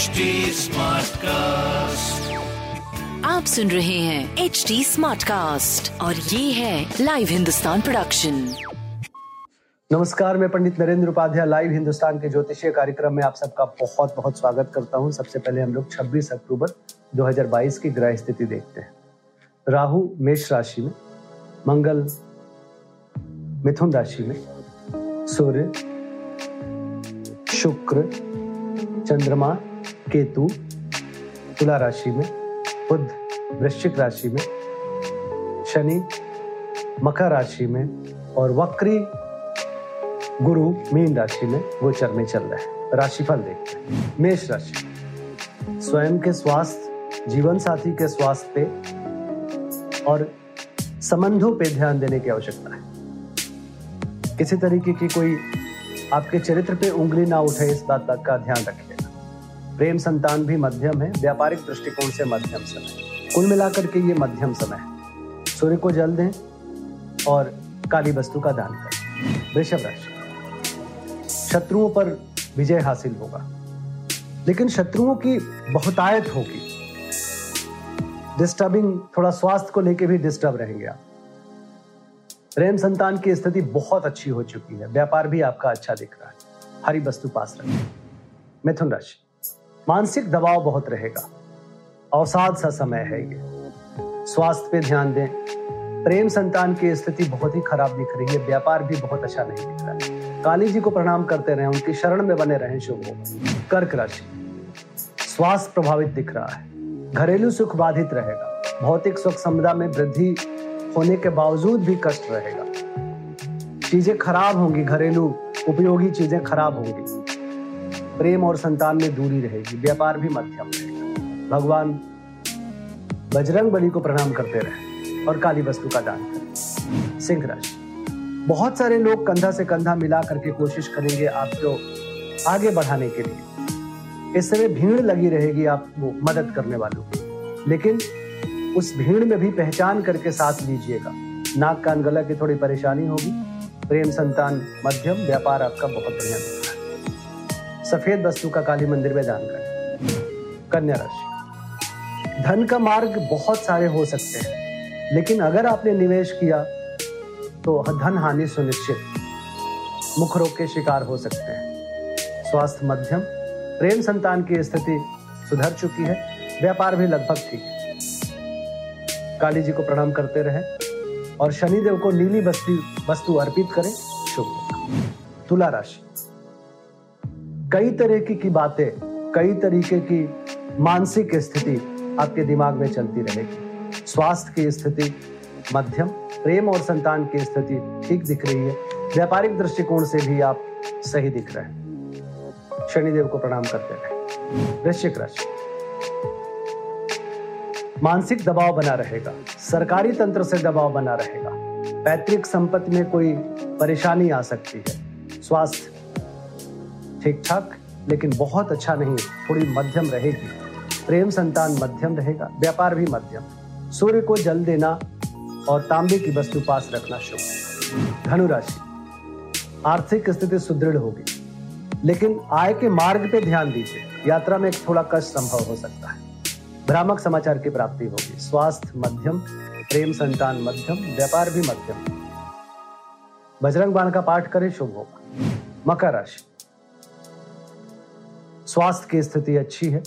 HD Smartcast. आप सुन रहे हैं एच डी स्मार्ट कास्ट और ये है लाइव हिंदुस्तान प्रोडक्शन नमस्कार मैं पंडित नरेंद्र उपाध्याय लाइव हिंदुस्तान के ज्योतिषीय कार्यक्रम में आप सबका बहुत बहुत स्वागत करता हूँ। सबसे पहले हम लोग 26 अक्टूबर 2022 की ग्रह स्थिति देखते हैं। राहु मेष राशि में मंगल मिथुन राशि में सूर्य शुक्र चंद्रमा केतु, तुला राशि में, बुध, वृश्चिक राशि में, शनि, मकर राशि में और वक्री गुरु मीन राशि में गोचर में चल रहे हैं। राशिफल देखते हैं। मेष राशि। स्वयं के स्वास्थ्य, जीवन साथी के स्वास्थ्य पे और संबंधों पे ध्यान देने की आवश्यकता है। किसी तरीके की कोई आपके चरित्र पे उंगली ना उठे इस बात तक का ध्यान रखिएगा प्रेम संतान भी मध्यम है, व्यापारिक दृष्टिकोण से मध्यम समय। कुल मिलाकर के ये मध्यम समय है। सूर्य को जल दें और काली वस्तु का दान करें। वृषभ राशि। शत्रुओं पर विजय हासिल होगा। लेकिन शत्रुओं की बहुतायत होगी। डिस्टर्बिंग थोड़ा स्वास्थ्य को लेके भी डिस्टर्ब रहेंगे आप। प्रेम संतान की स्थिति बहुत अच्छी हो चुकी है। व्यापार भी आपका अच्छा दिख रहा है। हरी वस्तु पास रखें। मिथुन राशि। मानसिक दबाव बहुत रहेगा। अवसाद सा समय है ये। स्वास्थ्य पे ध्यान दें। प्रेम संतान की स्थिति बहुत ही खराब दिख रही है। व्यापार भी बहुत अच्छा नहीं दिख रहा है। काली जी को प्रणाम करते रहे। उनकी शरण में बने रहें शुभ होगा कर्क राशि। स्वास्थ्य प्रभावित दिख रहा है। घरेलू सुख बाधित रहेगा। भौतिक सुख संपदा में वृद्धि होने के बावजूद भी कष्ट रहेगा। चीज़ें खराब होंगी। घरेलू उपयोगी चीज़ें खराब होंगी। प्रेम और संतान में दूरी रहेगी, व्यापार भी मध्यम रहेगा। भगवान बजरंग बली को प्रणाम करते रहे और काली वस्तु का दान करें। सिंह राशि बहुत सारे लोग कंधा से कंधा मिला करके कोशिश करेंगे आपको आगे बढ़ाने के लिए। इस समय भीड़ लगी रहेगी आपको मदद करने वालों की। लेकिन उस भीड़ में भी पहचान करके साथ लीजिएगा। नाक कान गला की थोड़ी परेशानी होगी। प्रेम संतान मध्यम, व्यापार आपका बहुत बढ़िया। सफ़ेद वस्तु का काली मंदिर में दान करें। कन्या राशि। धन का मार्ग बहुत सारे हो सकते हैं, लेकिन अगर आपने निवेश किया तो धन हानि सुनिश्चित। मुख रोग के शिकार हो सकते हैं। स्वास्थ्य मध्यम, प्रेम संतान की स्थिति सुधर चुकी है, व्यापार भी लगभग ठीक है। काली जी को प्रणाम करते रहे और शनिदेव को नीली वस्तु अर्पित करें। शुभ तुला राशि। कई तरह की, की बातें कई तरीके की मानसिक स्थिति आपके दिमाग में चलती रहेगी। स्वास्थ्य की स्थिति मध्यम प्रेम और संतान की स्थिति ठीक दिख रही है। व्यापारिक दृष्टिकोण से भी आप सही दिख रहे हैं। शनिदेव को प्रणाम करते रहे। वृश्चिक राशि। मानसिक दबाव बना रहेगा। सरकारी तंत्र से दबाव बना रहेगा। पैतृक संपत्ति में कोई परेशानी आ सकती है। स्वास्थ्य ठीक ठाक लेकिन बहुत अच्छा नहीं, थोड़ी मध्यम रहेगी। प्रेम संतान मध्यम रहेगा, व्यापार भी मध्यम। सूर्य को जल देना और तांबे की वस्तु पास रखना शुभ। धनुराशि। आर्थिक स्थिति सुदृढ़ होगी। लेकिन आय के मार्ग पे ध्यान दीजिए। यात्रा में थोड़ा कष्ट संभव हो सकता है। भ्रामक समाचार की प्राप्ति होगी। स्वास्थ्य मध्यम, प्रेम संतान मध्यम, व्यापार भी मध्यम। बजरंग बाण का पाठ करें, शुभ होगा मकर राशि। स्वास्थ्य की स्थिति अच्छी है।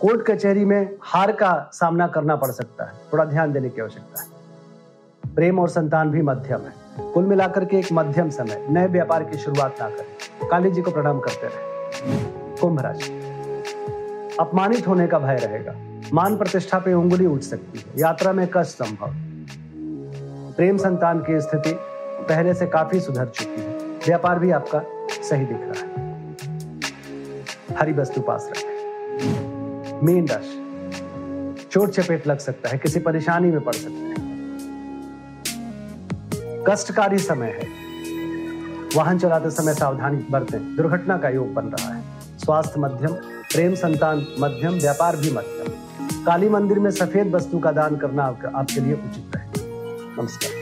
कोर्ट कचहरी में हार का सामना करना पड़ सकता है। थोड़ा ध्यान देने की आवश्यकता है। प्रेम और संतान भी मध्यम है। कुल मिलाकर के एक मध्यम समय। नए व्यापार की शुरुआत ना करें। काली जी को प्रणाम करते रहे। कुंभ राशि। अपमानित होने का भय रहेगा। मान प्रतिष्ठा पे उंगली उठ सकती है। यात्रा में कष्ट संभव। प्रेम संतान की स्थिति पहले से काफ़ी सुधर चुकी है। व्यापार भी आपका सही दिख रहा है। हरी वस्तु पास रखें। मीन राशि चोट चपेट लग सकता है, किसी परेशानी में पड़ सकते हैं। कष्टकारी समय है। वाहन चलाते समय सावधानी बरतें। दुर्घटना का योग बन रहा है। स्वास्थ्य मध्यम, प्रेम संतान मध्यम, व्यापार भी मध्यम। काली मंदिर में सफ़ेद वस्तु का दान करना आपके लिए उचित है। नमस्कार।